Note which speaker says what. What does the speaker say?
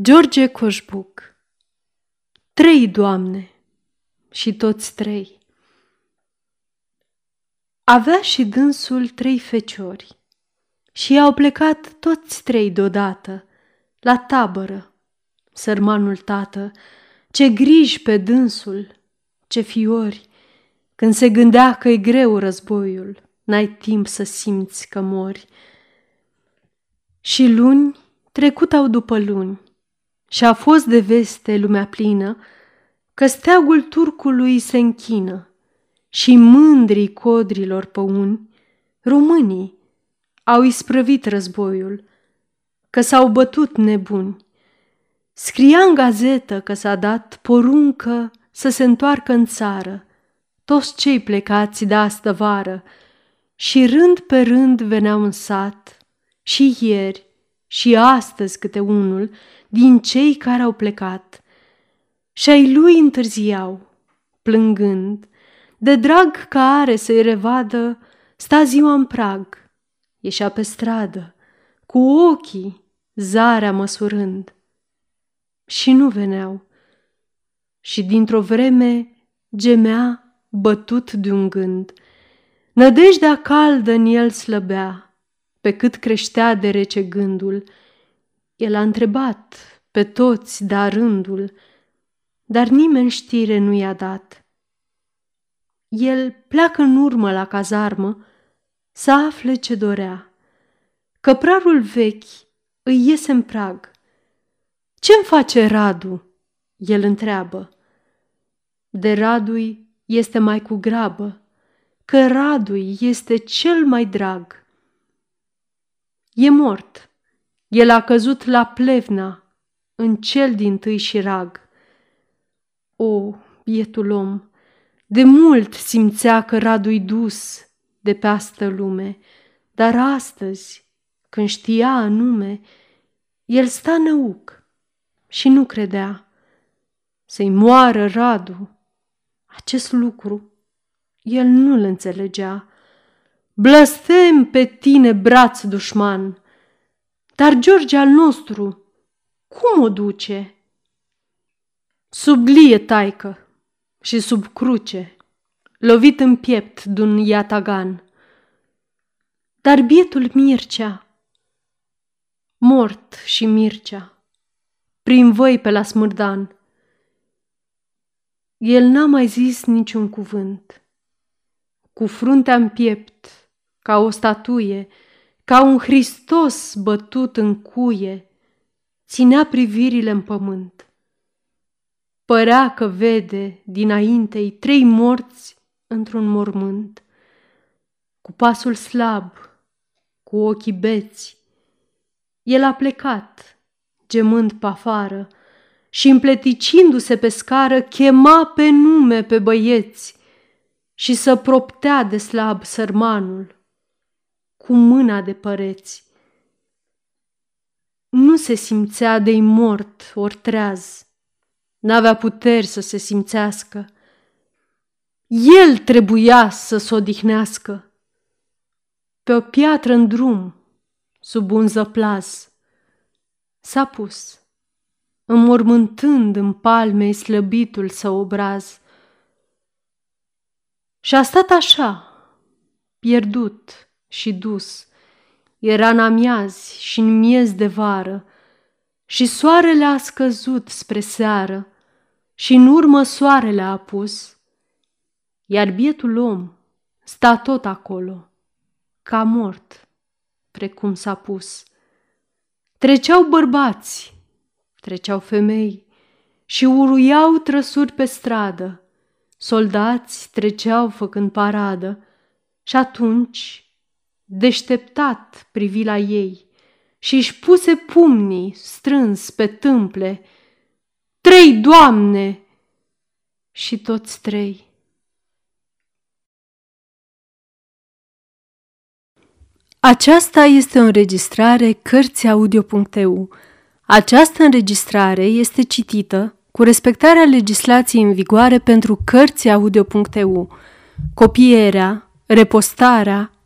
Speaker 1: George Coșbuc Trei doamne și toți trei Avea și dânsul trei feciori și au plecat toți trei deodată la tabără. Sărmanul tată, ce griji pe dânsul, ce fiori, când se gândea că e greu războiul, n-ai timp să simți că mori. Și luni trecut au după luni, și a fost de veste lumea plină că steagul turcului se închină și mândrii codrilor păuni, românii, au isprăvit războiul, că s-au bătut nebuni. Scria în gazetă că s-a dat poruncă să se întoarcă în țară toți cei plecați de astă vară și rând pe rând veneau în sat și ieri și astăzi câte unul din cei care au plecat. Și ai lui întârziau, plângând, de drag că are să-i revadă, sta ziua în prag, ieșea pe stradă, cu ochii zarea măsurând. Și nu veneau. Și dintr-o vreme gemea bătut de un gând. Nădejdea caldă în el slăbea, pe cât creștea de rece gândul – el a întrebat pe toți da rândul, dar nimeni știre nu i-a dat. El pleacă în urmă la cazarmă să afle ce dorea. Căprarul vechi îi iese în prag. Ce-mi face Radu? El întreabă. De Radui este mai cu grabă, că Radui este cel mai drag. E mort, el a căzut la plevna, în cel din tâi șirag. O, bietul om, de mult simțea că Radu-i dus de pe astă lume, dar astăzi, când știa anume, el sta năuc și nu credea. Să-i moară Radu, acest lucru, el nu-l înțelegea. Blăstem pe tine, braț dușman, dar George al nostru, cum o duce? Sub glie taică și sub cruce, lovit în piept d'un iatagan. Dar bietul Mircea, mort și Mircea, prin voi pe la smârdan, el n-a mai zis niciun cuvânt. Cu fruntea în piept, ca o statuie, ca un Hristos bătut în cuie, ținea privirile în pământ. Părea că vede dinaintei trei morți într-un mormânt. Cu pasul slab, cu ochii beți, el a plecat, gemând pe afară, și împleticindu-se pe scară, chema pe nume pe băieți și să proptea de slab sărmanul cu mâna de păreți. Nu se simțea de-i mort ori treaz, n-avea puteri să se simțească. El trebuia să s odihnească. Pe o piatră în drum, sub un zăplaz, s-a pus, înmormântând în palmei slăbitul său obraz. Și a stat așa, pierdut, și dus. Era în amiazi și în miez de vară și soarele a scăzut spre seară și în urmă soarele a apus, iar bietul om sta tot acolo, ca mort, precum s-a pus. Treceau bărbați, treceau femei și uruiau trăsuri pe stradă, soldați treceau făcând paradă și atunci deșteptat privi la ei și își puse pumnii strâns pe tâmple. Trei doamne! Și toți trei. Aceasta este o înregistrare Cărțiaudio.eu. Această înregistrare este citită cu respectarea legislației în vigoare pentru Cărțiaudio.eu. Copierea, repostarea,